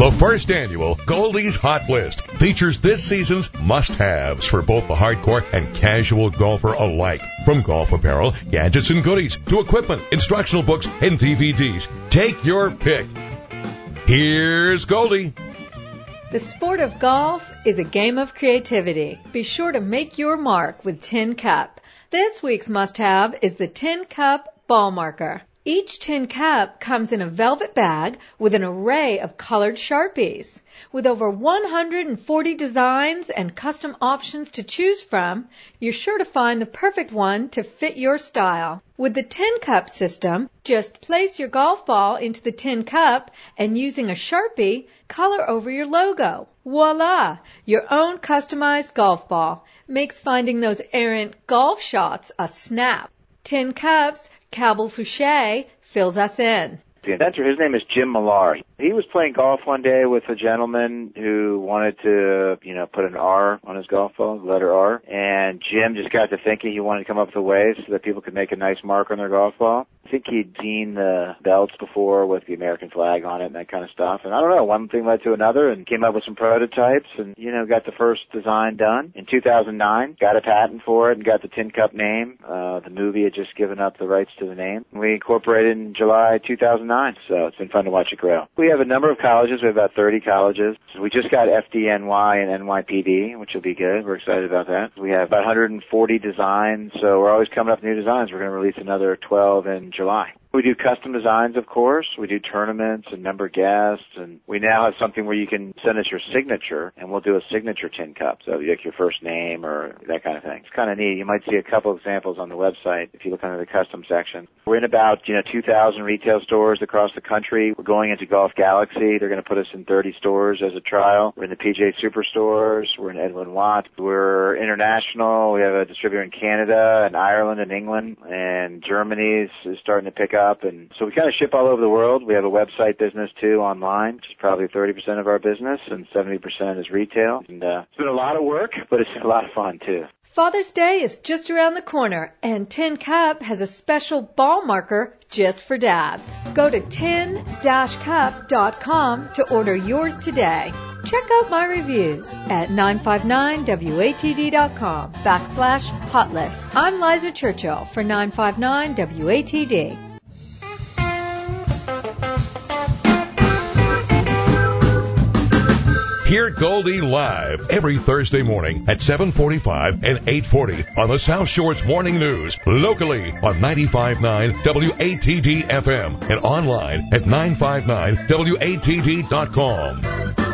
The first annual Goldie's Hot List features this season's must-haves for both the hardcore and casual golfer alike. From golf apparel, gadgets and goodies, to equipment, instructional books, and DVDs. Take your pick. Here's Goldie. The sport of golf is a game of creativity. Be sure to make your mark with Tin Cup. This week's must-have is the Tin Cup Ball Marker. Each tin cup comes in a velvet bag with an array of colored Sharpies. With over 140 designs and custom options to choose from, you're sure to find the perfect one to fit your style. With the tin cup system, just place your golf ball into the tin cup and using a Sharpie, color over your logo. Voila! Your own customized golf ball makes finding those errant golf shots a snap. Tin cups Cabell Fouché fills us in. The inventor, his name is Jim Millar. He was playing golf one day with a gentleman who wanted to, you know, put an R on his golf ball, letter R. And Jim just got to thinking he wanted to come up with a way so that people could make a nice mark on their golf ball. I think he'd seen the belts before with the American flag on it and that kind of stuff. And I don't know, one thing led to another and came up with some prototypes and, you know, got the first design done. In 2009, got a patent for it and got the Tin Cup name. Uh, the movie had just given up the rights to the name. We incorporated in July 2009, so it's been fun to watch it grow. We have a number of colleges. We have about 30 colleges. So we just got FDNY and NYPD, which will be good. We're excited about that. We have about 140 designs, so we're always coming up with new designs. We're going to release another 12 in July. We do custom designs, of course. We do tournaments and member guests, and we now have something where you can send us your signature, and we'll do a signature tin cup. So like your first name or that kind of thing. It's kind of neat. You might see a couple examples on the website if you look under the custom section. We're in about you know 2,000 retail stores across the country. We're going into Golf Galaxy. They're going to put us in 30 stores as a trial. We're in the PGA Superstores. We're in Edwin Watt. We're international. We have a distributor in Canada and Ireland and England, and Germany is starting to pick up And so we kind of ship all over the world. We have a website business too online, which is probably 30% of our business and 70% is retail. And uh, it's been a lot of work, but it's a lot of fun too. Father's Day is just around the corner and Tin Cup has a special ball marker just for dads. Go to tin-cup.com to order yours today. Check out my reviews at 959watd.com backslash hotlist. I'm Liza Churchill for 959WATD. Hear Goldie live every Thursday morning at 745 and 840 on the South Shore's Morning News, locally on 95.9 WATD FM and online at 959WATD.com.